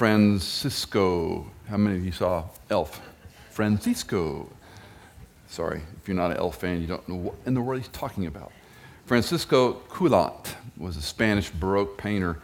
Francisco. How many of you saw Elf? Francisco. Sorry, if you're not an Elf fan, you don't know what in the world he's talking about. Francisco Collantes was a Spanish Baroque painter.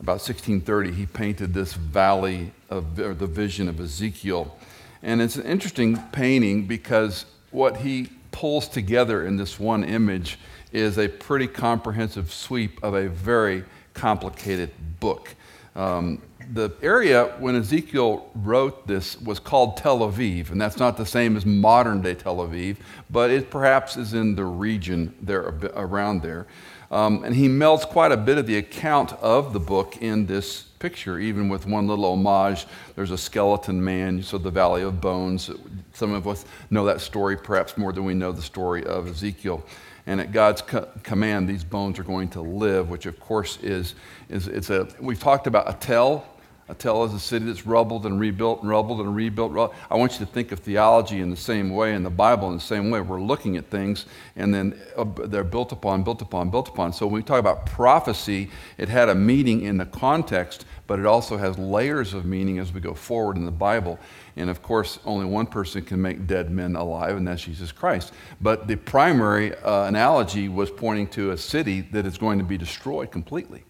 About 1630, he painted this valley of the vision of Ezekiel. And it's an interesting painting because what he pulls together in this one image is a pretty comprehensive sweep of a very complicated book. Um, the area when Ezekiel wrote this was called Tel Aviv, and that's not the same as modern day Tel Aviv, but it perhaps is in the region there around there. Um, and he melds quite a bit of the account of the book in this picture, even with one little homage. There's a skeleton man, so the Valley of Bones. Some of us know that story perhaps more than we know the story of Ezekiel and at God's co- command, these bones are going to live, which of course is, is it's a, we've talked about a tell. A tell is a city that's rubbled and rebuilt and rubbled and rebuilt. I want you to think of theology in the same way, and the Bible in the same way. We're looking at things, and then uh, they're built upon, built upon, built upon. So when we talk about prophecy, it had a meaning in the context, but it also has layers of meaning as we go forward in the Bible. And of course, only one person can make dead men alive, and that's Jesus Christ. But the primary uh, analogy was pointing to a city that is going to be destroyed completely.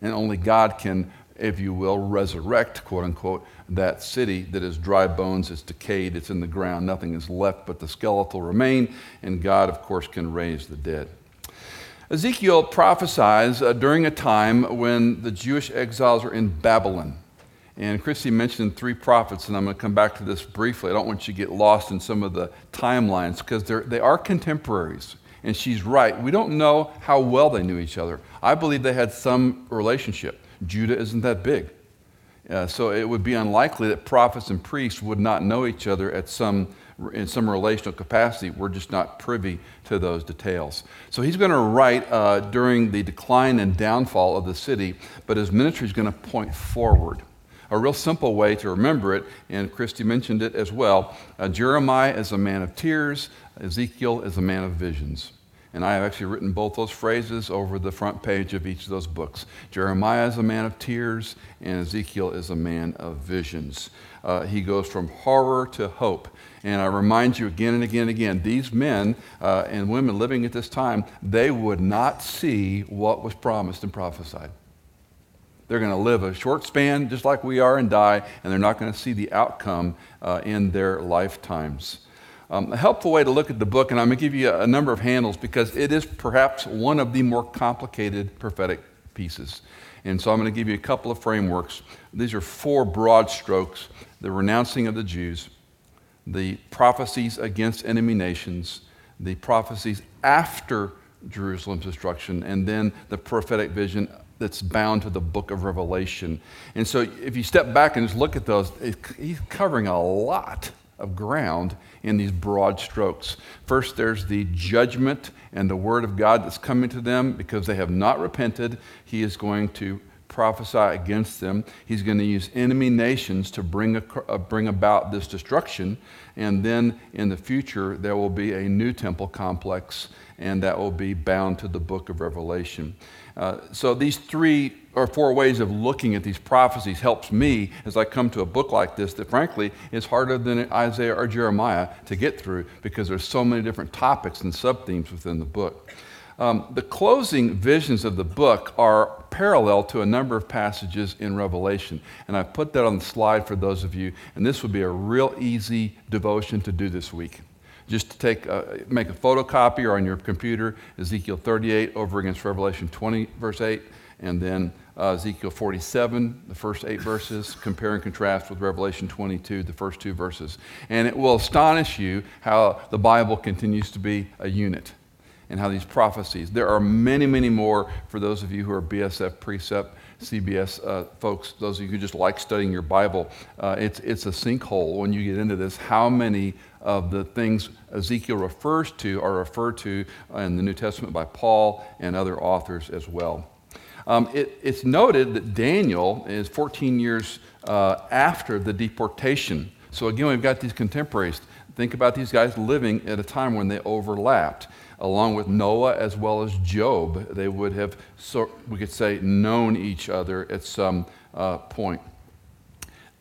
And only God can, if you will, resurrect, quote unquote, that city that is dry bones, it's decayed, it's in the ground, nothing is left but the skeletal remain, and God, of course, can raise the dead. Ezekiel prophesies uh, during a time when the Jewish exiles are in Babylon. And Christy mentioned three prophets, and I'm going to come back to this briefly. I don't want you to get lost in some of the timelines because they are contemporaries. And she's right. We don't know how well they knew each other. I believe they had some relationship. Judah isn't that big. Uh, so it would be unlikely that prophets and priests would not know each other at some in some relational capacity. We're just not privy to those details. So he's going to write uh, during the decline and downfall of the city, but his ministry is going to point forward. A real simple way to remember it, and Christy mentioned it as well uh, Jeremiah is a man of tears, Ezekiel is a man of visions. And I have actually written both those phrases over the front page of each of those books. Jeremiah is a man of tears, and Ezekiel is a man of visions. Uh, he goes from horror to hope. And I remind you again and again and again these men uh, and women living at this time, they would not see what was promised and prophesied. They're going to live a short span just like we are and die, and they're not going to see the outcome uh, in their lifetimes. Um, a helpful way to look at the book, and I'm going to give you a, a number of handles because it is perhaps one of the more complicated prophetic pieces. And so I'm going to give you a couple of frameworks. These are four broad strokes the renouncing of the Jews, the prophecies against enemy nations, the prophecies after Jerusalem's destruction, and then the prophetic vision that's bound to the book of Revelation. And so if you step back and just look at those, he's covering a lot of ground in these broad strokes. First, there's the judgment and the word of God that's coming to them because they have not repented. He is going to prophesy against them. He's going to use enemy nations to bring, a, uh, bring about this destruction. And then in the future, there will be a new temple complex, and that will be bound to the book of Revelation. Uh, so these three or four ways of looking at these prophecies helps me as I come to a book like this that frankly is harder than Isaiah or Jeremiah to get through because there's so many different topics and sub-themes within the book. Um, the closing visions of the book are parallel to a number of passages in Revelation. And I put that on the slide for those of you, and this would be a real easy devotion to do this week. Just to take, a, make a photocopy or on your computer, Ezekiel 38 over against Revelation 20, verse 8, and then uh, Ezekiel 47, the first eight verses, compare and contrast with Revelation 22, the first two verses. And it will astonish you how the Bible continues to be a unit and how these prophecies, there are many, many more for those of you who are BSF precept. CBS uh, folks, those of you who just like studying your Bible, uh, it's, it's a sinkhole when you get into this. How many of the things Ezekiel refers to are referred to in the New Testament by Paul and other authors as well? Um, it, it's noted that Daniel is 14 years uh, after the deportation. So again, we've got these contemporaries. Think about these guys living at a time when they overlapped along with Noah as well as Job. They would have, so, we could say, known each other at some uh, point.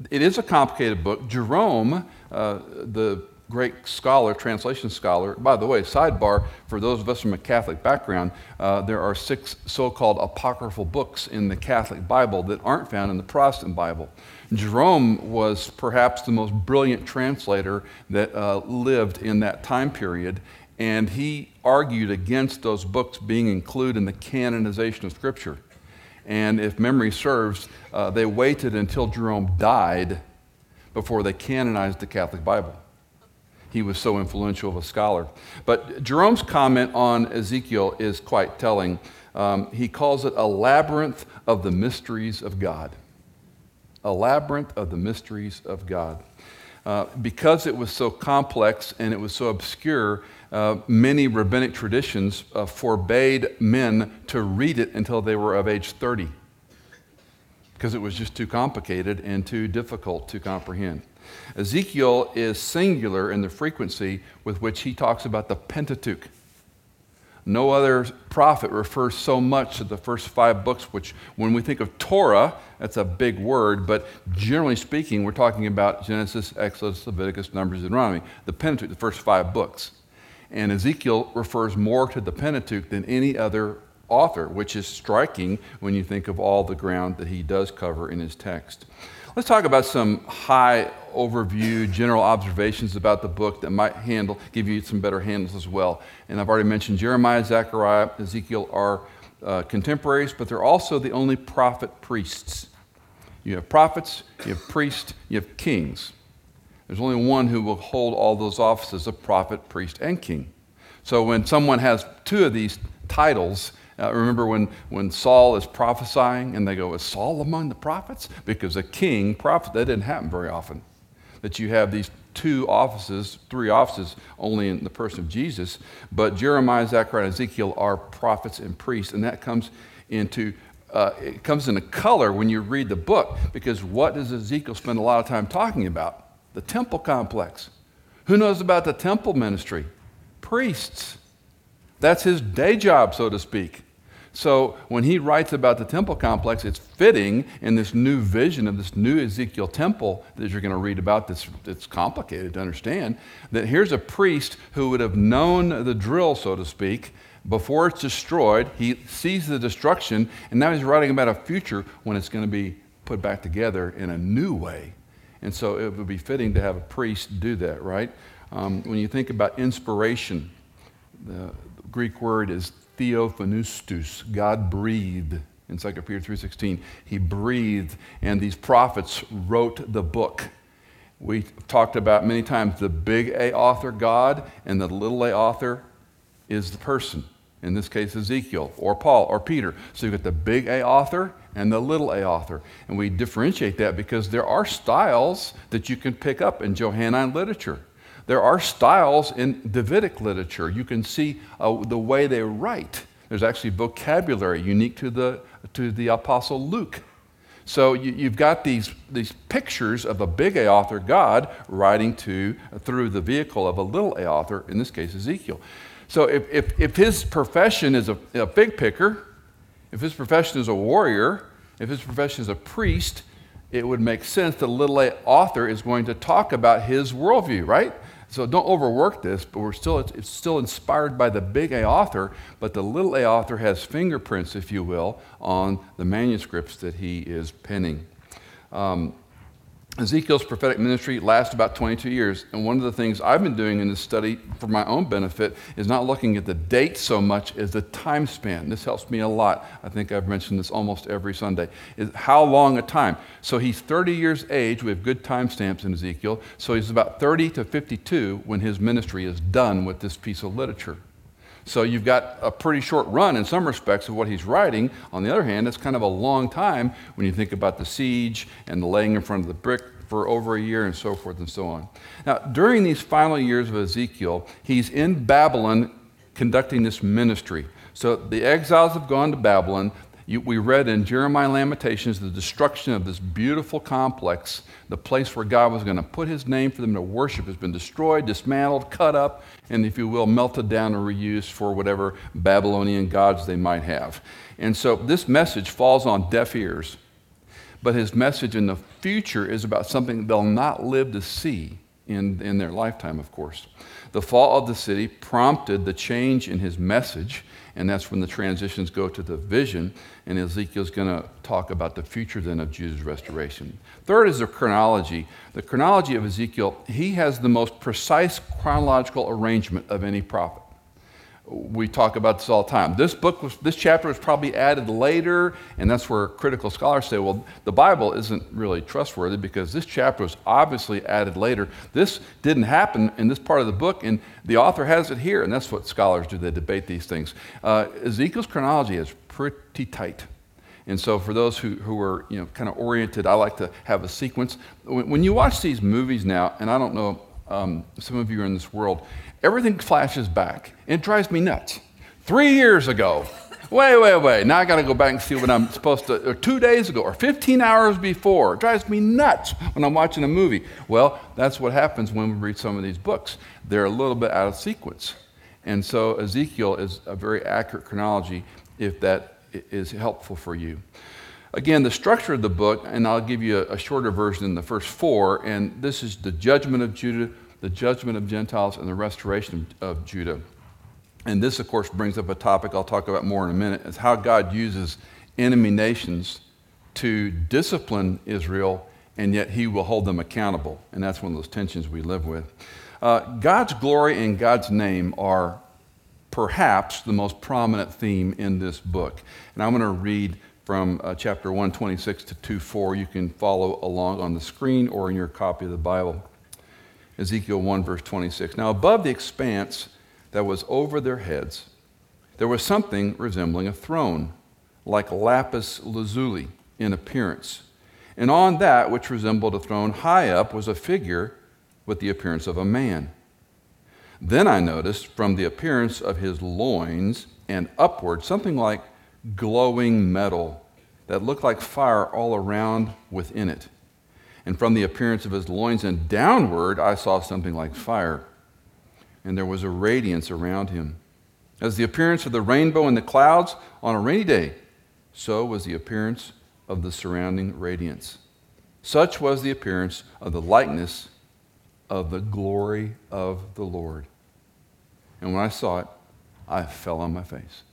it is a complicated book. Jerome, uh, the great scholar, translation scholar. By the way, sidebar for those of us from a Catholic background, uh, there are six so called apocryphal books in the Catholic Bible that aren't found in the Protestant Bible. Jerome was perhaps the most brilliant translator that uh, lived in that time period, and he argued against those books being included in the canonization of Scripture. And if memory serves, uh, they waited until Jerome died before they canonized the Catholic Bible. He was so influential of a scholar. But Jerome's comment on Ezekiel is quite telling. Um, he calls it a labyrinth of the mysteries of God. A labyrinth of the mysteries of God. Uh, because it was so complex and it was so obscure, uh, many rabbinic traditions uh, forbade men to read it until they were of age 30 because it was just too complicated and too difficult to comprehend. Ezekiel is singular in the frequency with which he talks about the Pentateuch. No other prophet refers so much to the first five books, which, when we think of Torah, that's a big word, but generally speaking, we're talking about Genesis, Exodus, Leviticus, Numbers, and Deuteronomy, the Pentateuch, the first five books. And Ezekiel refers more to the Pentateuch than any other author, which is striking when you think of all the ground that he does cover in his text. Let's talk about some high overview, general observations about the book that might handle, give you some better handles as well. And I've already mentioned Jeremiah, Zechariah, Ezekiel are uh, contemporaries, but they're also the only prophet priests. You have prophets, you have priests, you have kings. There's only one who will hold all those offices of prophet, priest, and king. So when someone has two of these titles, uh, remember when, when Saul is prophesying and they go, Is Saul among the prophets? Because a king, prophet, that didn't happen very often. That you have these two offices, three offices, only in the person of Jesus. But Jeremiah, Zechariah, and Ezekiel are prophets and priests, and that comes into uh, it comes into color when you read the book because what does Ezekiel spend a lot of time talking about? The temple complex. Who knows about the temple ministry? Priests. That's his day job, so to speak. So when he writes about the temple complex, it's fitting in this new vision of this new Ezekiel temple that you're going to read about that's, that's complicated to understand. That here's a priest who would have known the drill, so to speak, before it's destroyed. He sees the destruction, and now he's writing about a future when it's going to be put back together in a new way. And so it would be fitting to have a priest do that, right? Um, when you think about inspiration, the Greek word is theopneustos, God breathed. In 2 Peter 3.16, he breathed, and these prophets wrote the book. We talked about many times the big A author, God, and the little a author is the person. In this case, Ezekiel or Paul or Peter. So you've got the big A author and the little a author. And we differentiate that because there are styles that you can pick up in Johannine literature. There are styles in Davidic literature. You can see uh, the way they write. There's actually vocabulary unique to the, to the Apostle Luke. So you, have got these, these pictures of a big A author, God, writing to through the vehicle of a little A author, in this case, Ezekiel. So if, if, if his profession is a, a fig picker, if his profession is a warrior, if his profession is a priest, it would make sense that a little A author is going to talk about his worldview, right? So don't overwork this, but we're still, it's still inspired by the big A author, but the little a author has fingerprints, if you will, on the manuscripts that he is penning. Um, Ezekiel's prophetic ministry lasts about 22 years. And one of the things I've been doing in this study for my own benefit is not looking at the date so much as the time span. This helps me a lot. I think I've mentioned this almost every Sunday. Is how long a time? So he's 30 years age. We have good time stamps in Ezekiel. So he's about 30 to 52 when his ministry is done with this piece of literature. So you've got a pretty short run in some respects of what he's writing. On the other hand, it's kind of a long time when you think about the siege and the laying in front of the brick for over a year and so forth and so on. Now, during these final years of Ezekiel, he's in Babylon conducting this ministry. So the exiles have gone to Babylon. You, we read in Jeremiah Lamentations the destruction of this beautiful complex, the place where God was going to put his name for them to worship, has been destroyed, dismantled, cut up, and if you will, melted down and reused for whatever Babylonian gods they might have. And so this message falls on deaf ears. but his message in the future is about something they'll not live to see in, in their lifetime, of course. The fall of the city prompted the change in his message, and that's when the transitions go to the vision, and Ezekiel's going to talk about the future then of Judah's restoration. Third is the chronology. The chronology of Ezekiel, he has the most precise chronological arrangement of any prophet we talk about this all the time. This book was, this chapter was probably added later, and that's where critical scholars say, well, the Bible isn't really trustworthy because this chapter was obviously added later. This didn't happen in this part of the book, and the author has it here, and that's what scholars do. They debate these things. Uh, Ezekiel's chronology is pretty tight. And so, for those who, who are you know, kind of oriented, I like to have a sequence. When, when you watch these movies now, and I don't know, um, some of you are in this world, everything flashes back. It drives me nuts. Three years ago, wait, wait, wait. Now I got to go back and see what I'm supposed to, or two days ago, or 15 hours before. It drives me nuts when I'm watching a movie. Well, that's what happens when we read some of these books. They're a little bit out of sequence. And so Ezekiel is a very accurate chronology if that is helpful for you. Again, the structure of the book, and I'll give you a, a shorter version in the first four, and this is the judgment of Judah the judgment of Gentiles and the restoration of Judah. And this, of course, brings up a topic I'll talk about more in a minute is how God uses enemy nations to discipline Israel, and yet he will hold them accountable. And that's one of those tensions we live with. Uh, God's glory and God's name are perhaps the most prominent theme in this book. And I'm going to read from uh, chapter 126 to 2:4. You can follow along on the screen or in your copy of the Bible. Ezekiel 1, verse 26. Now, above the expanse that was over their heads, there was something resembling a throne, like lapis lazuli in appearance. And on that which resembled a throne, high up, was a figure with the appearance of a man. Then I noticed from the appearance of his loins and upward something like glowing metal that looked like fire all around within it and from the appearance of his loins and downward, I saw something like fire, and there was a radiance around him. As the appearance of the rainbow in the clouds on a rainy day, so was the appearance of the surrounding radiance. Such was the appearance of the likeness of the glory of the Lord. And when I saw it, I fell on my face.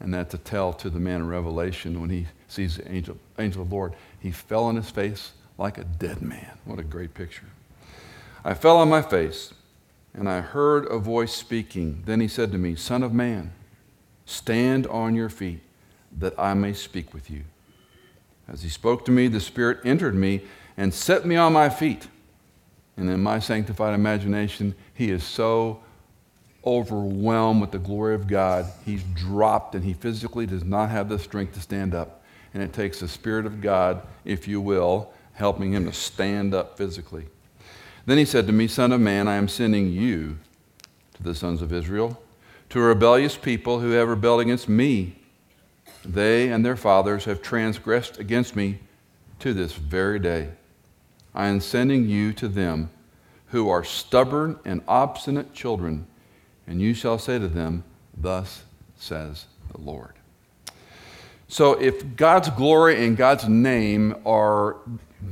And that's a tell to the man in Revelation when he sees the angel, angel of the Lord. He fell on his face like a dead man. What a great picture. I fell on my face, and I heard a voice speaking. Then he said to me, Son of man, stand on your feet, that I may speak with you. As he spoke to me, the Spirit entered me and set me on my feet. And in my sanctified imagination, he is so overwhelmed with the glory of God, he's dropped and he physically does not have the strength to stand up. And it takes the Spirit of God, if you will, helping him to stand up physically. Then he said to me, Son of man, I am sending you to the sons of Israel, to a rebellious people who have rebelled against me. They and their fathers have transgressed against me to this very day. I am sending you to them who are stubborn and obstinate children, and you shall say to them, Thus says the Lord. So, if God's glory and God's name are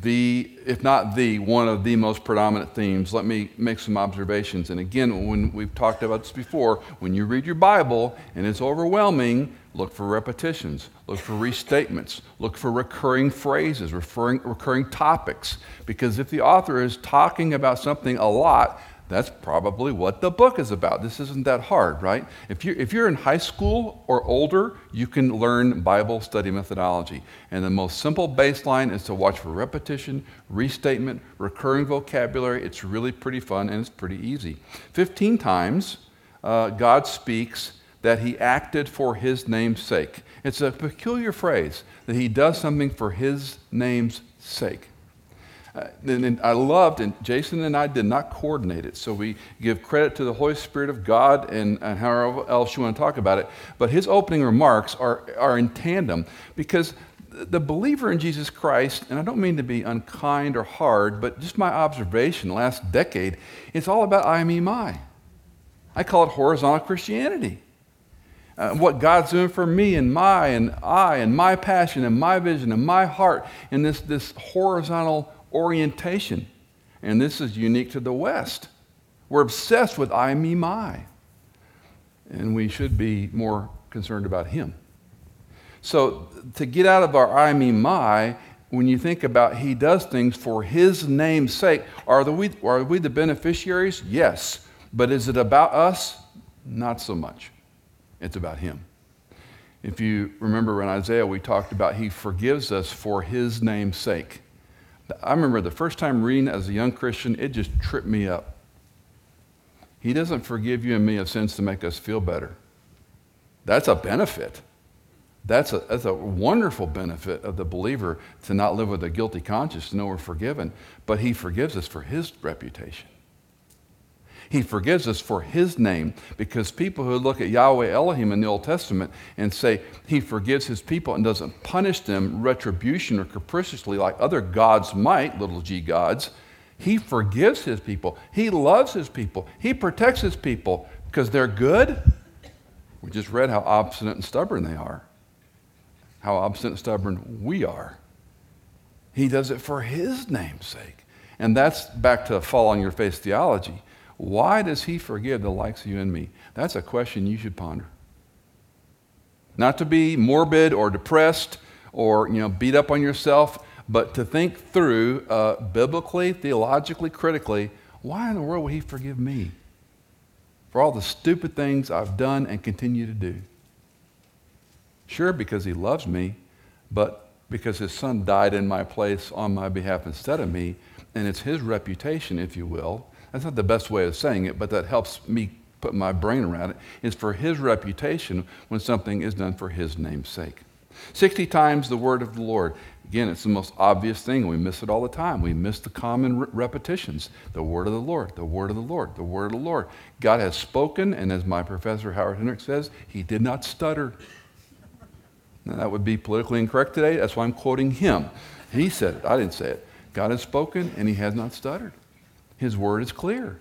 the, if not the, one of the most predominant themes. Let me make some observations. And again, when we've talked about this before, when you read your Bible and it's overwhelming, look for repetitions, look for restatements, look for recurring phrases, referring, recurring topics. Because if the author is talking about something a lot, that's probably what the book is about. This isn't that hard, right? If you're, if you're in high school or older, you can learn Bible study methodology. And the most simple baseline is to watch for repetition, restatement, recurring vocabulary. It's really pretty fun and it's pretty easy. 15 times, uh, God speaks that he acted for his name's sake. It's a peculiar phrase that he does something for his name's sake. Uh, and, and, I loved, and Jason and I did not coordinate it. So we give credit to the Holy Spirit of God and, and however else you want to talk about it. But his opening remarks are, are in tandem because the believer in Jesus Christ, and I don't mean to be unkind or hard, but just my observation last decade, it's all about I, me, my. I call it horizontal Christianity. Uh, what God's doing for me and my and I and my passion and my vision and my heart in this, this horizontal orientation. And this is unique to the West. We're obsessed with I, me, my. And we should be more concerned about Him. So, to get out of our I, me, my, when you think about He does things for His name's sake, are, the, we, are we the beneficiaries? Yes. But is it about us? Not so much. It's about Him. If you remember in Isaiah, we talked about He forgives us for His name's sake. I remember the first time reading as a young Christian, it just tripped me up. He doesn't forgive you and me of sins to make us feel better. That's a benefit. That's a, that's a wonderful benefit of the believer to not live with a guilty conscience, to know we're forgiven. But he forgives us for his reputation. He forgives us for His name because people who look at Yahweh Elohim in the Old Testament and say He forgives His people and doesn't punish them retribution or capriciously like other gods might, little g gods, He forgives His people. He loves His people. He protects His people because they're good. We just read how obstinate and stubborn they are, how obstinate and stubborn we are. He does it for His name's sake. And that's back to fall on your face theology. Why does he forgive the likes of you and me? That's a question you should ponder. Not to be morbid or depressed or you know, beat up on yourself, but to think through uh, biblically, theologically, critically why in the world would he forgive me for all the stupid things I've done and continue to do? Sure, because he loves me, but because his son died in my place on my behalf instead of me, and it's his reputation, if you will, that's not the best way of saying it, but that helps me put my brain around it, is for his reputation when something is done for his name's sake. 60 times the word of the Lord. Again, it's the most obvious thing. And we miss it all the time. We miss the common re- repetitions. The word of the Lord, the word of the Lord, the word of the Lord. God has spoken, and as my professor Howard Hendricks says, he did not stutter. Now, that would be politically incorrect today. That's why I'm quoting him. He said it. I didn't say it. God has spoken, and he has not stuttered. His word is clear.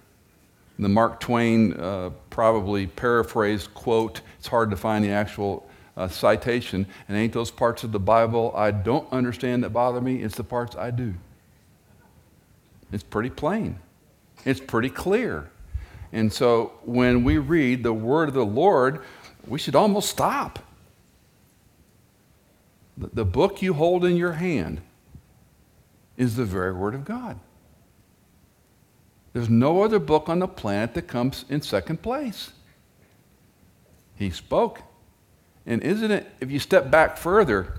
The Mark Twain uh, probably paraphrased quote, it's hard to find the actual uh, citation, and ain't those parts of the Bible I don't understand that bother me, it's the parts I do. It's pretty plain, it's pretty clear. And so when we read the word of the Lord, we should almost stop. The, the book you hold in your hand is the very word of God. There's no other book on the planet that comes in second place. He spoke. And isn't it, if you step back further,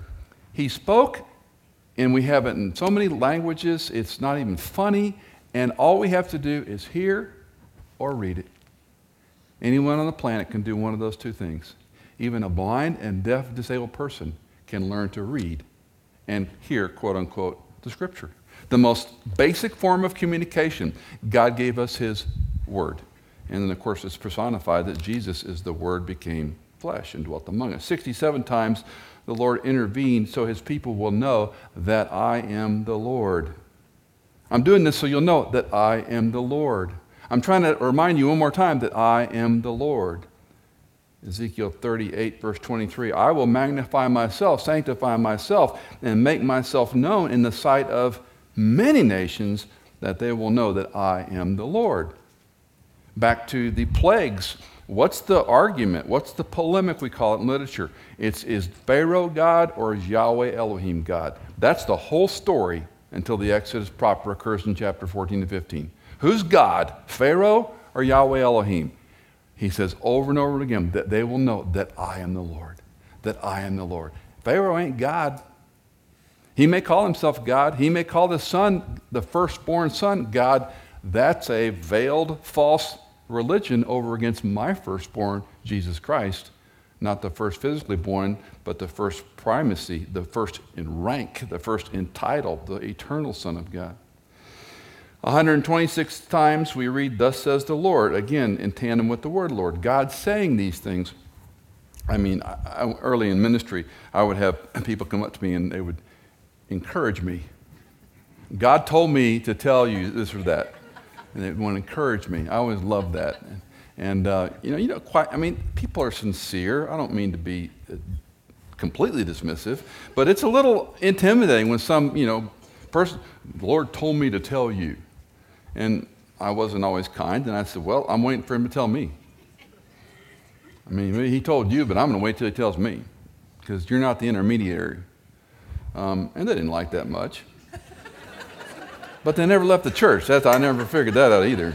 he spoke, and we have it in so many languages, it's not even funny, and all we have to do is hear or read it. Anyone on the planet can do one of those two things. Even a blind and deaf disabled person can learn to read and hear, quote unquote, the scripture the most basic form of communication. God gave us His Word. And then, of course, it's personified that Jesus is the Word became flesh and dwelt among us. 67 times the Lord intervened so His people will know that I am the Lord. I'm doing this so you'll know that I am the Lord. I'm trying to remind you one more time that I am the Lord. Ezekiel 38, verse 23 I will magnify myself, sanctify myself, and make myself known in the sight of many nations that they will know that I am the Lord. Back to the plagues. What's the argument? What's the polemic we call it in literature? It's is Pharaoh God or is Yahweh Elohim God? That's the whole story until the Exodus proper occurs in chapter 14 to 15. Who's God, Pharaoh or Yahweh Elohim? He says over and over again that they will know that I am the Lord, that I am the Lord. Pharaoh ain't God. He may call himself God. He may call the son, the firstborn son, God. That's a veiled false religion over against my firstborn, Jesus Christ. Not the first physically born, but the first primacy, the first in rank, the first in title, the eternal Son of God. 126 times we read, Thus says the Lord, again in tandem with the word Lord. God saying these things. I mean, I, I, early in ministry, I would have people come up to me and they would encourage me. God told me to tell you this or that. And it would encourage me. I always loved that. And, uh, you know, you know, quite, I mean, people are sincere. I don't mean to be uh, completely dismissive, but it's a little intimidating when some, you know, person, the Lord told me to tell you. And I wasn't always kind, and I said, Well, I'm waiting for him to tell me. I mean, he told you, but I'm going to wait till he tells me because you're not the intermediary. Um, and they didn't like that much. but they never left the church. That's, I never figured that out either.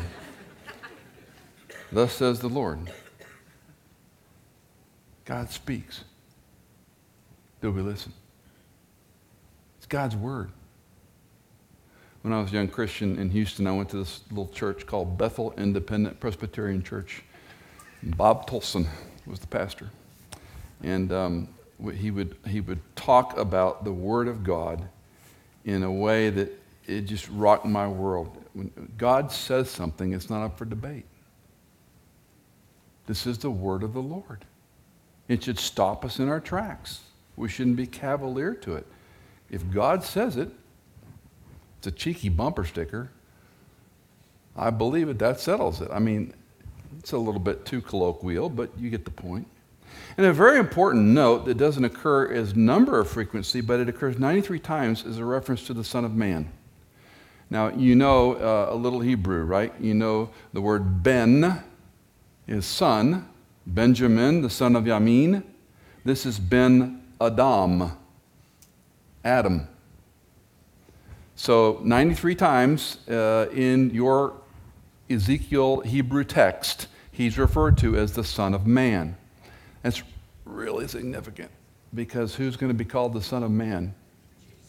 Thus says the Lord. God speaks. Do we listen? It's God's word. When I was a young Christian in Houston, I went to this little church called Bethel Independent Presbyterian Church. Bob Tolson was the pastor. And um, he, would, he would talk about the Word of God in a way that it just rocked my world. When God says something, it's not up for debate. This is the Word of the Lord. It should stop us in our tracks. We shouldn't be cavalier to it. If God says it, it's a cheeky bumper sticker. I believe it, that settles it. I mean, it's a little bit too colloquial, but you get the point. And a very important note that doesn't occur as number of frequency, but it occurs 93 times is a reference to the Son of Man. Now, you know uh, a little Hebrew, right? You know the word Ben is son, Benjamin, the son of Yamin. This is Ben Adam, Adam. So, 93 times uh, in your Ezekiel Hebrew text, he's referred to as the Son of Man. That's really significant because who's going to be called the Son of Man?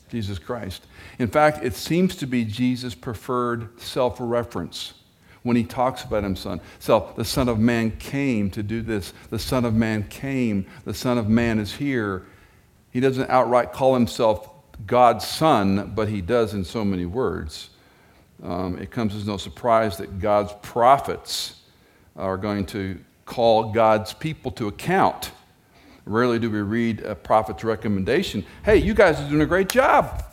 Jesus Christ. In fact, it seems to be Jesus' preferred self reference when he talks about himself. The Son of Man came to do this. The Son of Man came. The Son of Man is here. He doesn't outright call himself God's Son, but he does in so many words. Um, it comes as no surprise that God's prophets are going to call God's people to account. Rarely do we read a prophet's recommendation hey, you guys are doing a great job.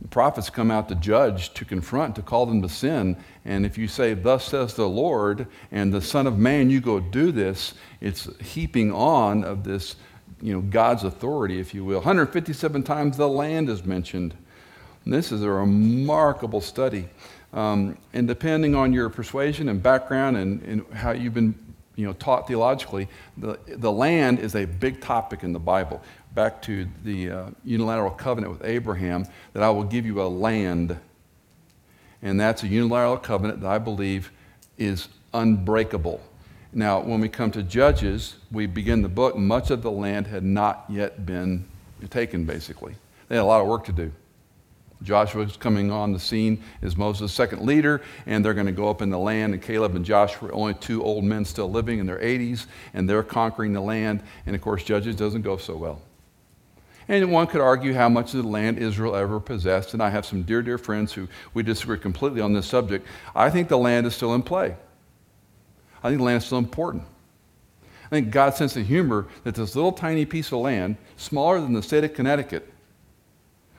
The prophets come out to judge, to confront, to call them to sin. And if you say, Thus says the Lord, and the Son of Man, you go do this, it's heaping on of this, you know, God's authority, if you will. 157 times the land is mentioned. This is a remarkable study. Um, and depending on your persuasion and background and, and, how you've been you know, taught theologically, the, the land is a big topic in the Bible. Back to the uh, unilateral covenant with Abraham, that I will give you a land. And that's a unilateral covenant that I believe is unbreakable. Now, when we come to Judges, we begin the book, much of the land had not yet been taken, basically. They had a lot of work to do. Joshua's coming on the scene as Moses' second leader, and they're going to go up in the land. And Caleb and Joshua only two old men still living in their 80s, and they're conquering the land. And of course, Judges doesn't go so well. And one could argue how much of the land Israel ever possessed. And I have some dear, dear friends who we disagree completely on this subject. I think the land is still in play. I think the land is still important. I think God's sense of humor that this little tiny piece of land, smaller than the state of Connecticut,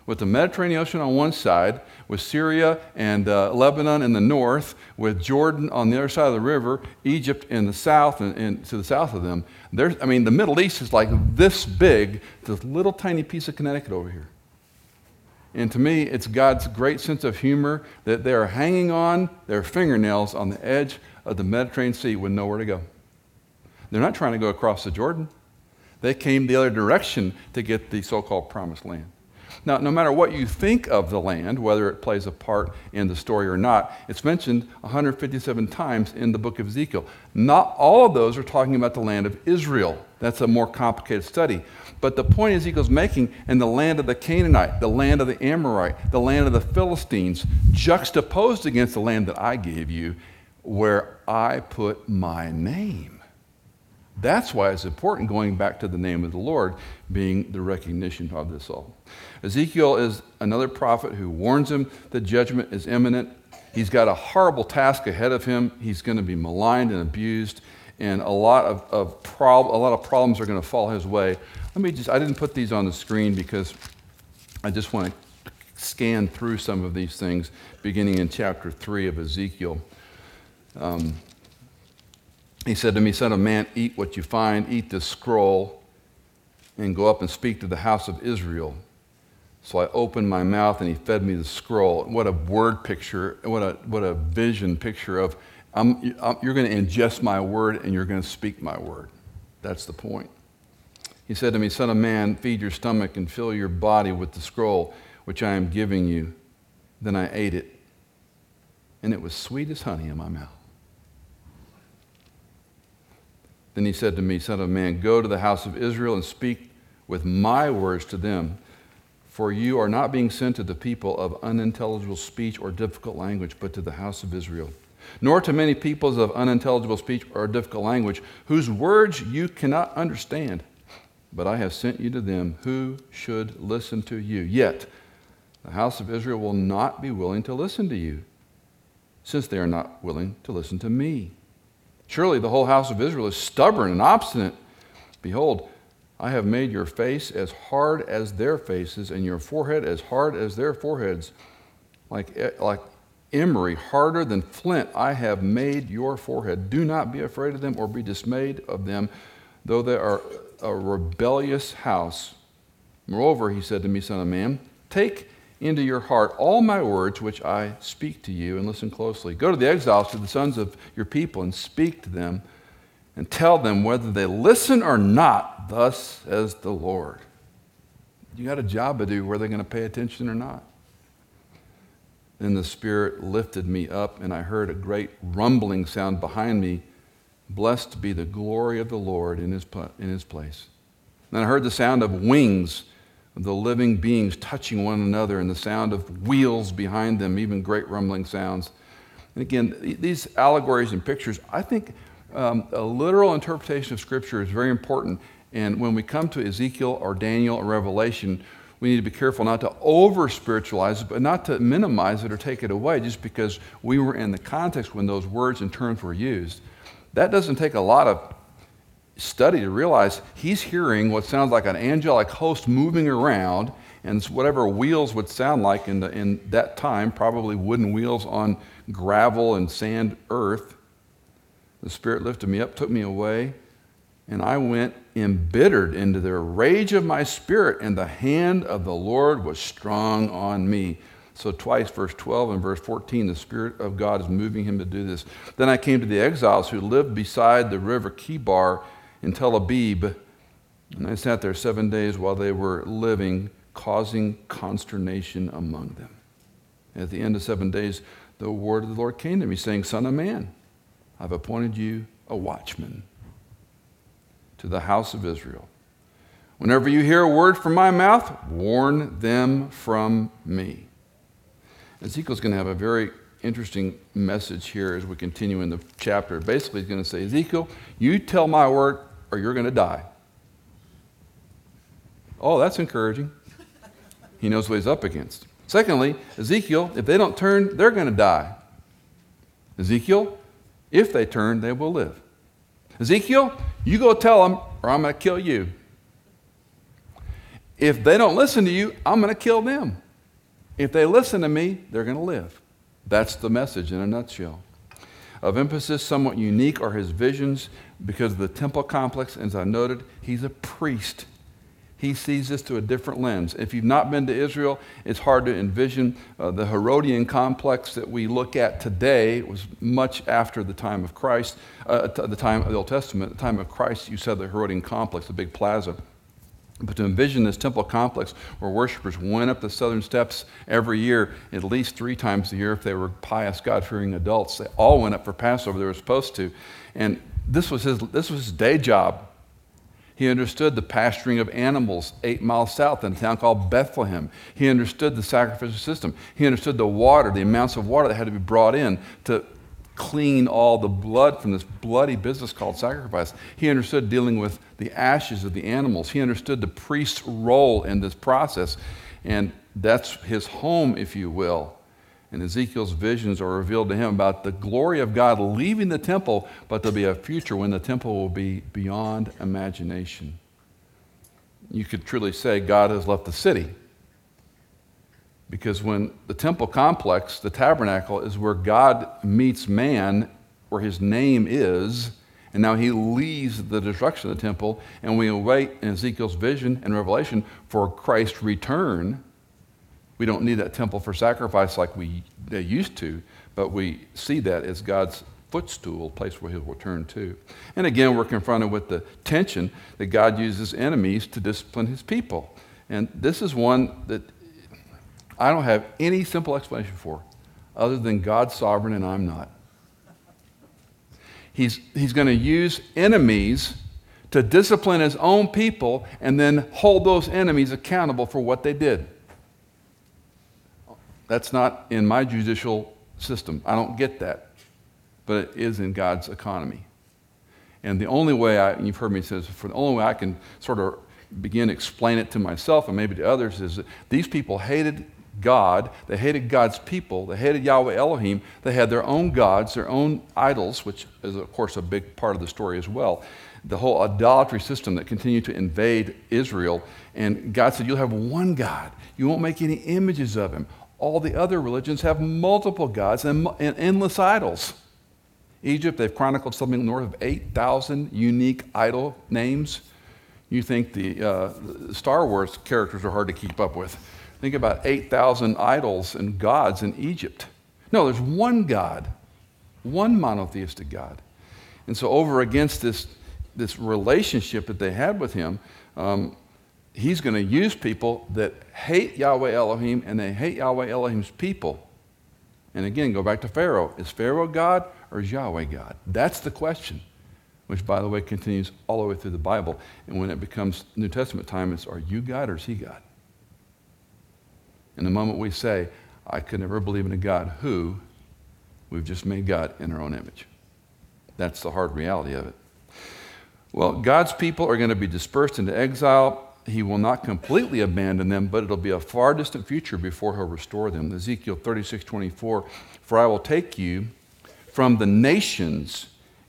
with the Mediterranean Ocean on one side, with Syria and uh, Lebanon in the north, with Jordan on the other side of the river, Egypt in the south and, and to the south of them. There's, I mean, the Middle East is like this big, this little tiny piece of Connecticut over here. And to me, it's God's great sense of humor that they are hanging on their fingernails on the edge of the Mediterranean Sea with nowhere to go. They're not trying to go across the Jordan. They came the other direction to get the so called promised land. Now, no matter what you think of the land, whether it plays a part in the story or not, it's mentioned 157 times in the book of Ezekiel. Not all of those are talking about the land of Israel. That's a more complicated study. But the point Ezekiel's making, in the land of the Canaanite, the land of the Amorite, the land of the Philistines, juxtaposed against the land that I gave you, where I put my name. That's why it's important going back to the name of the Lord being the recognition of this all. Ezekiel is another prophet who warns him that judgment is imminent. He's got a horrible task ahead of him. He's going to be maligned and abused, and a lot of, of prob- a lot of problems are going to fall his way. Let me just, I didn't put these on the screen because I just want to scan through some of these things beginning in chapter 3 of Ezekiel. Um, He said to me, Son of man, eat what you find, eat this scroll, and go up and speak to the house of Israel. So I opened my mouth and he fed me the scroll. What a word picture, what a, what a vision picture of I'm, I'm, you're going to ingest my word and you're going to speak my word. That's the point. He said to me, Son of man, feed your stomach and fill your body with the scroll which I am giving you. Then I ate it, and it was sweet as honey in my mouth. Then he said to me, Son of man, go to the house of Israel and speak with my words to them. For you are not being sent to the people of unintelligible speech or difficult language, but to the house of Israel. Nor to many peoples of unintelligible speech or difficult language, whose words you cannot understand. But I have sent you to them who should listen to you. Yet the house of Israel will not be willing to listen to you, since they are not willing to listen to me. Surely the whole house of Israel is stubborn and obstinate. Behold, I have made your face as hard as their faces, and your forehead as hard as their foreheads. Like, eh, like emery, harder than flint, I have made your forehead. Do not be afraid of them or be dismayed of them, though they are a rebellious house. Moreover, he said to me, Son of man, take into your heart all my words which I speak to you, and listen closely. Go to the exiles, to the sons of your people, and speak to them and tell them whether they listen or not, thus says the Lord. You got a job to do, whether they're going to pay attention or not. Then the Spirit lifted me up, and I heard a great rumbling sound behind me. Blessed be the glory of the Lord in his, in his place. Then I heard the sound of wings the living beings touching one another, and the sound of wheels behind them, even great rumbling sounds. And again, these allegories and pictures, I think um, a literal interpretation of Scripture is very important. And when we come to Ezekiel or Daniel or Revelation, we need to be careful not to over spiritualize it, but not to minimize it or take it away just because we were in the context when those words and terms were used. That doesn't take a lot of study to realize he's hearing what sounds like an angelic host moving around, and whatever wheels would sound like in, the, in that time, probably wooden wheels on gravel and sand earth. The Spirit lifted me up, took me away, and I went embittered into the rage of my spirit, and the hand of the Lord was strong on me. So, twice, verse 12 and verse 14, the Spirit of God is moving him to do this. Then I came to the exiles who lived beside the river Chebar in Tel Abib, and I sat there seven days while they were living, causing consternation among them. At the end of seven days, the word of the Lord came to me, saying, Son of man, I've appointed you a watchman to the house of Israel. Whenever you hear a word from my mouth, warn them from me. Ezekiel's going to have a very interesting message here as we continue in the chapter. Basically, he's going to say, Ezekiel, you tell my word or you're going to die. Oh, that's encouraging. He knows what he's up against. Secondly, Ezekiel, if they don't turn, they're going to die. Ezekiel, if they turn, they will live. Ezekiel, you go tell them, or I'm going to kill you. If they don't listen to you, I'm going to kill them. If they listen to me, they're going to live. That's the message in a nutshell. Of emphasis, somewhat unique, are his visions because of the temple complex. As I noted, he's a priest he sees this through a different lens. If you've not been to Israel, it's hard to envision uh, the Herodian complex that we look at today. It was much after the time of Christ, uh, the time of the Old Testament. The time of Christ, you said the Herodian complex, the big plaza. But to envision this temple complex where worshipers went up the southern steps every year, at least three times a year, if they were pious, God fearing adults, they all went up for Passover. They were supposed to. And this was his, this was his day job. He understood the pasturing of animals eight miles south in a town called Bethlehem. He understood the sacrificial system. He understood the water, the amounts of water that had to be brought in to clean all the blood from this bloody business called sacrifice. He understood dealing with the ashes of the animals. He understood the priest's role in this process. And that's his home, if you will. And Ezekiel's visions are revealed to him about the glory of God leaving the temple, but there'll be a future when the temple will be beyond imagination. You could truly say God has left the city. Because when the temple complex, the tabernacle, is where God meets man, where his name is, And now he leaves the destruction of the temple, and we await in Ezekiel's vision and revelation for Christ's return. We don't need that temple for sacrifice like we they used to, but we see that as God's footstool, place where he'll return to. And again, we're confronted with the tension that God uses enemies to discipline his people. And this is one that I don't have any simple explanation for, other than God's sovereign and I'm not. He's, he's going to use enemies to discipline his own people and then hold those enemies accountable for what they did. That's not in my judicial system. I don't get that. But it is in God's economy. And the only way I, you've heard me say this before, the only way I can sort of begin to explain it to myself and maybe to others is that these people hated God. They hated God's people. They hated Yahweh Elohim. They had their own gods, their own idols, which is, of course, a big part of the story as well. The whole idolatry system that continued to invade Israel. And God said, You'll have one God. You won't make any images of him. All the other religions have multiple gods and, and endless idols. Egypt, they've chronicled something north of 8,000 unique idol names. You think the, uh, the Star Wars characters are hard to keep up with. Think about 8,000 idols and gods in Egypt. No, there's one God, one monotheistic God. And so, over against this, this relationship that they had with him, um, he's going to use people that hate Yahweh Elohim and they hate Yahweh Elohim's people. And again, go back to Pharaoh. Is Pharaoh God or is Yahweh God? That's the question, which, by the way, continues all the way through the Bible. And when it becomes New Testament time, it's are you God or is he God? And the moment we say, I could never believe in a God who, we've just made God in our own image. That's the hard reality of it. Well, God's people are going to be dispersed into exile. He will not completely abandon them, but it'll be a far distant future before he'll restore them. Ezekiel 36 24, for I will take you from the nations,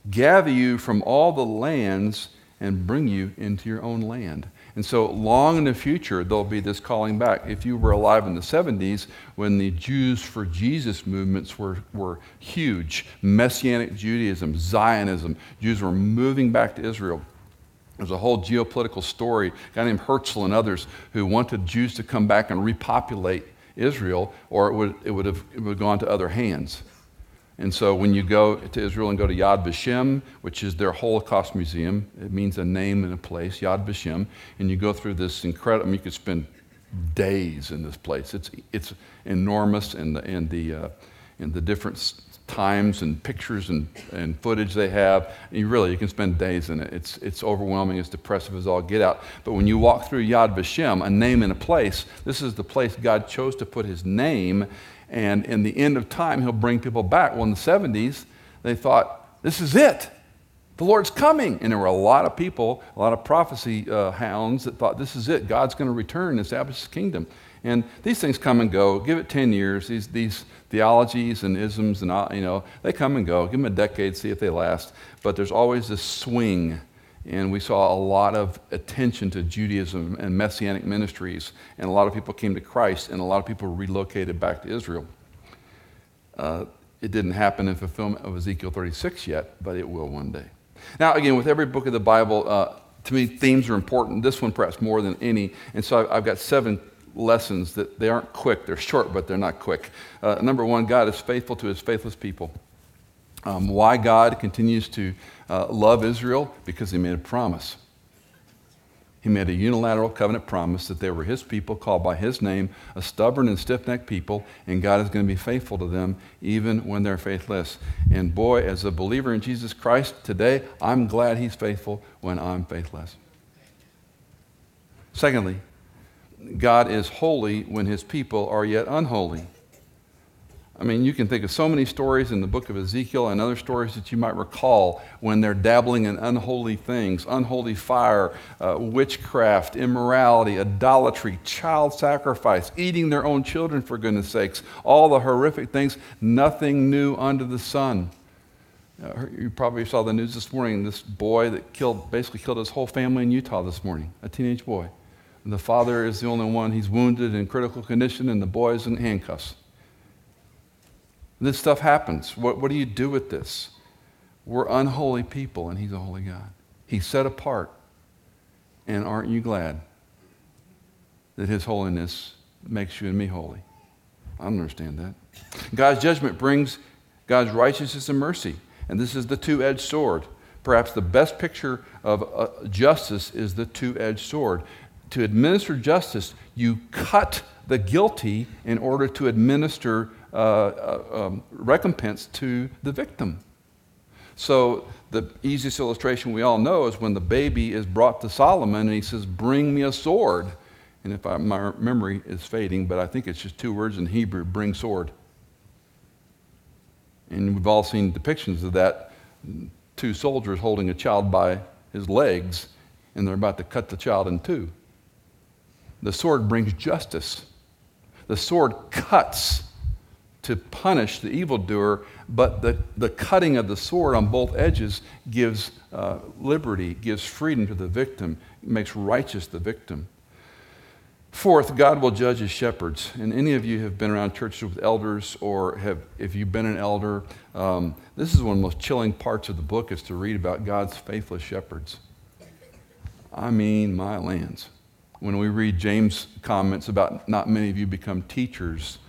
gather you from all the lands, and bring you into your own land. And so, long in the future, there'll be this calling back. If you were alive in the 70s, when the Jews for Jesus movements were, were huge Messianic Judaism, Zionism, Jews were moving back to Israel. There's a whole geopolitical story, a guy named Herzl and others who wanted Jews to come back and repopulate Israel, or it would, it would have it would have gone to other hands. And so when you go to Israel and go to Yad Vashem, which is their Holocaust museum, it means a name and a place, Yad Vashem, and you go through this incredible, I mean, you could spend days in this place. It's, it's enormous and the, in, the, uh, in the different times and pictures and, and footage they have. And you really, you can spend days in it. It's, it's overwhelming, it's depressive as all get out. But when you walk through Yad Vashem, a name and a place, this is the place God chose to put his name and in the end of time, he'll bring people back. Well, in the 70s, they thought, this is it. The Lord's coming. And there were a lot of people, a lot of prophecy uh, hounds that thought, this is it. God's going to return and establish his kingdom. And these things come and go. Give it 10 years. These, these theologies and isms and, you know, they come and go. Give them a decade, see if they last. But there's always this swing and we saw a lot of attention to Judaism and messianic ministries, and a lot of people came to Christ, and a lot of people relocated back to Israel. Uh, it didn't happen in fulfillment of Ezekiel 36 yet, but it will one day. Now, again, with every book of the Bible, uh, to me, themes are important. This one, perhaps more than any. And so I've got seven lessons that they aren't quick. They're short, but they're not quick. Uh, number one, God is faithful to his faithless people. Um, why God continues to uh, love Israel? Because he made a promise. He made a unilateral covenant promise that they were his people, called by his name, a stubborn and stiff necked people, and God is going to be faithful to them even when they're faithless. And boy, as a believer in Jesus Christ today, I'm glad he's faithful when I'm faithless. Secondly, God is holy when his people are yet unholy. I mean, you can think of so many stories in the book of Ezekiel and other stories that you might recall when they're dabbling in unholy things unholy fire, uh, witchcraft, immorality, idolatry, child sacrifice, eating their own children, for goodness sakes, all the horrific things, nothing new under the sun. Uh, you probably saw the news this morning this boy that killed, basically killed his whole family in Utah this morning, a teenage boy. And the father is the only one, he's wounded in critical condition, and the boy is in handcuffs. This stuff happens. What, what do you do with this? We're unholy people, and He's a holy God. He's set apart. And aren't you glad that His holiness makes you and me holy? I don't understand that. God's judgment brings God's righteousness and mercy. And this is the two edged sword. Perhaps the best picture of uh, justice is the two edged sword. To administer justice, you cut the guilty in order to administer uh, uh, um, recompense to the victim. So, the easiest illustration we all know is when the baby is brought to Solomon and he says, Bring me a sword. And if I, my memory is fading, but I think it's just two words in Hebrew bring sword. And we've all seen depictions of that two soldiers holding a child by his legs, and they're about to cut the child in two. The sword brings justice, the sword cuts to punish the evildoer, but the, the cutting of the sword on both edges gives uh, liberty, gives freedom to the victim, makes righteous the victim. Fourth, God will judge his shepherds. And any of you have been around churches with elders, or have, if you've been an elder, um, this is one of the most chilling parts of the book is to read about God's faithless shepherds. I mean, my lands. When we read James' comments about not many of you become teachers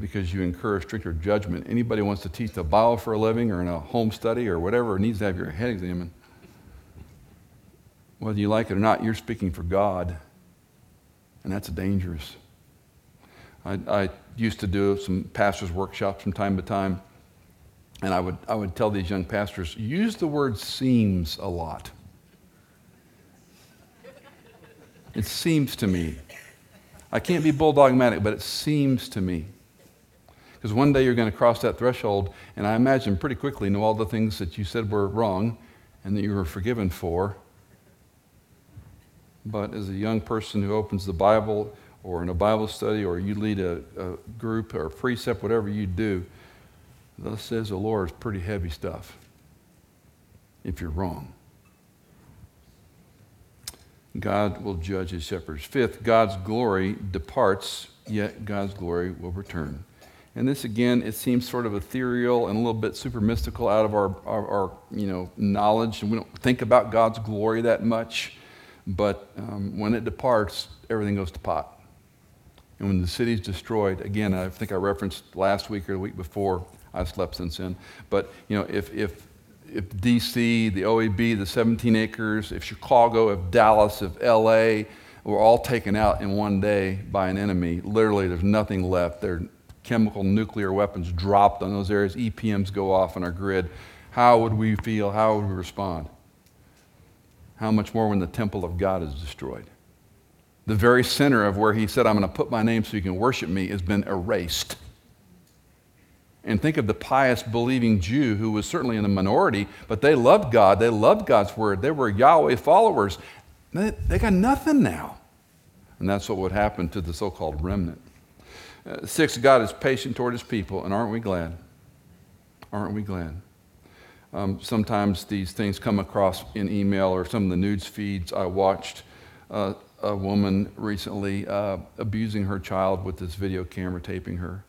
because you incur a stricter judgment. Anybody wants to teach the Bible for a living or in a home study or whatever needs to have your head examined. Whether you like it or not, you're speaking for God and that's dangerous. I, I used to do some pastors' workshops from time to time, and I would, I would tell these young pastors use the word seems a lot. It seems to me. I can't be bulldogmatic, but it seems to me. Because one day you're going to cross that threshold, and I imagine pretty quickly know all the things that you said were wrong and that you were forgiven for, but as a young person who opens the Bible or in a Bible study or you lead a, a group or a precept, whatever you do, thus says the Lord is pretty heavy stuff if you're wrong. God will judge his shepherds. Fifth, God's glory departs, yet God's glory will return. And this again, it seems sort of ethereal and a little bit super mystical out of our, our, our you know, knowledge, and we don't think about God's glory that much. But um, when it departs, everything goes to pot. And when the city's destroyed, again, I think I referenced last week or the week before, I slept since then. But, you know, if, if, if DC, the OAB, the 17 acres, if Chicago, if Dallas, if LA were all taken out in one day by an enemy, literally there's nothing left. There are chemical nuclear weapons dropped on those areas, EPMs go off on our grid. How would we feel? How would we respond? How much more when the temple of God is destroyed? The very center of where he said, I'm going to put my name so you can worship me, has been erased. And think of the pious, believing Jew who was certainly in the minority, but they loved God. They loved God's word. They were Yahweh followers. They, they got nothing now. And that's what would happen to the so called remnant. Uh, six, God is patient toward his people, and aren't we glad? Aren't we glad? Um, sometimes these things come across in email or some of the news feeds. I watched uh, a woman recently uh, abusing her child with this video camera taping her.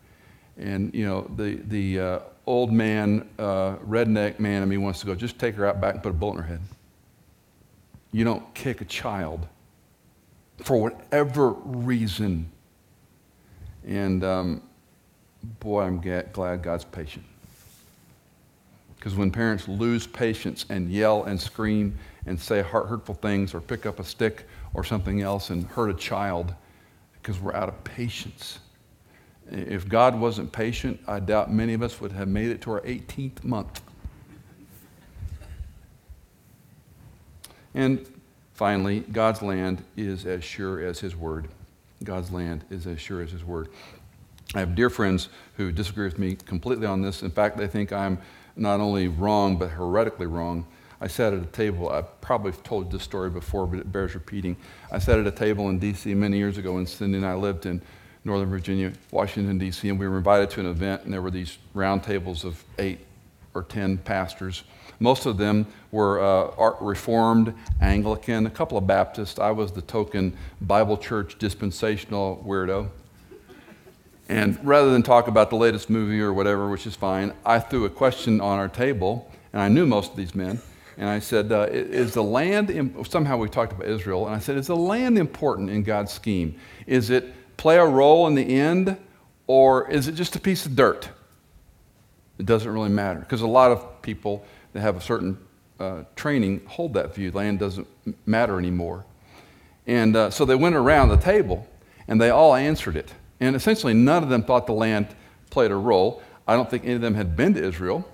And, you know, the, the uh, old man, uh, redneck man in me wants to go, just take her out back and put a bullet in her head. You don't kick a child for whatever reason. And um, boy, I'm glad God's patient. Because when parents lose patience and yell and scream and say heart hurtful things or pick up a stick or something else and hurt a child, because we're out of patience. If God wasn't patient, I doubt many of us would have made it to our 18th month. And finally, God's land is as sure as His word. God's land is as sure as His word. I have dear friends who disagree with me completely on this. In fact, they think I'm not only wrong, but heretically wrong. I sat at a table, I've probably told this story before, but it bears repeating. I sat at a table in D.C. many years ago when Cindy and I lived in Northern Virginia, Washington, D.C., and we were invited to an event, and there were these round tables of eight or ten pastors. Most of them were uh, Reformed, Anglican, a couple of Baptists. I was the token Bible church dispensational weirdo. And rather than talk about the latest movie or whatever, which is fine, I threw a question on our table and I knew most of these men. And I said, uh, Is the land, somehow we talked about Israel, and I said, Is the land important in God's scheme? Is it play a role in the end, or is it just a piece of dirt? It doesn't really matter. Because a lot of people that have a certain uh, training hold that view. Land doesn't matter anymore. And uh, so they went around the table and they all answered it. And essentially, none of them thought the land played a role. I don't think any of them had been to Israel.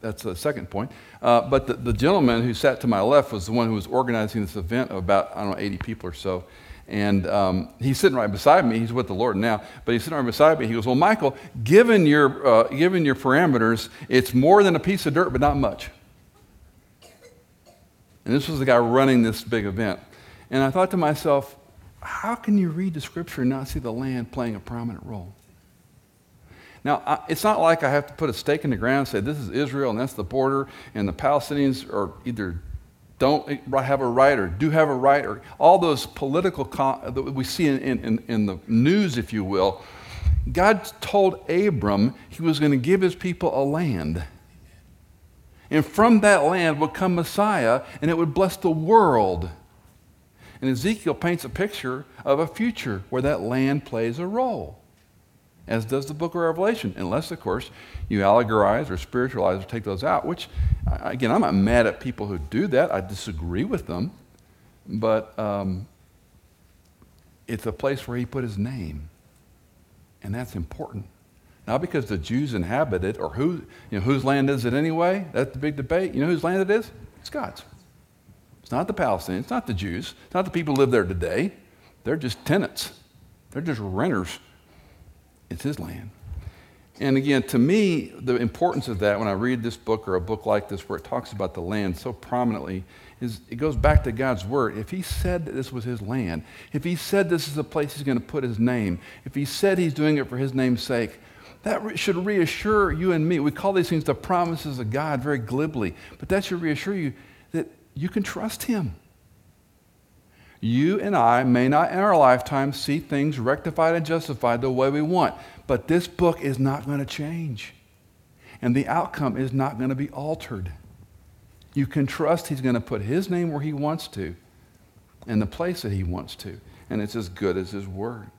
That's the second point. Uh, but the, the, gentleman who sat to my left was the one who was organizing this event of about, I don't know, 80 people or so. And um, he's sitting right beside me. He's with the Lord now, but he's sitting right beside me. He goes, Well, Michael, given your, uh, given your parameters, it's more than a piece of dirt, but not much. And this was the guy running this big event. And I thought to myself, how can you read the scripture and not see the land playing a prominent role? Now, I, it's not like I have to put a stake in the ground and say, this is Israel and that's the border, and the Palestinians are either don't have a right or do have a right, or all those political that we see in, in, in the news, if you will. God told Abram he was going to give his people a land. And from that land would come Messiah, and it would bless the world. And Ezekiel paints a picture of a future where that land plays a role, as does the book of Revelation, unless, of course, you allegorize or spiritualize or take those out, which, again, I'm not mad at people who do that. I disagree with them. But um, it's a place where he put his name, and that's important. Not because the Jews inhabit it, or who, you know, whose land is it anyway? That's the big debate. You know whose land it is? It's God's. It's not the Palestinians, it's not the Jews, it's not the people who live there today. They're just tenants, they're just renters. It's his land. And again, to me, the importance of that when I read this book or a book like this where it talks about the land so prominently is it goes back to God's word. If he said that this was his land, if he said this is a place he's going to put his name, if he said he's doing it for his name's sake, that should reassure you and me. We call these things the promises of God very glibly, but that should reassure you that you can trust him. You and I may not in our lifetime see things rectified and justified the way we want, but this book is not going to change. And the outcome is not going to be altered. You can trust He's going to put His name where He wants to and the place that He wants to. And it's as good as His Word.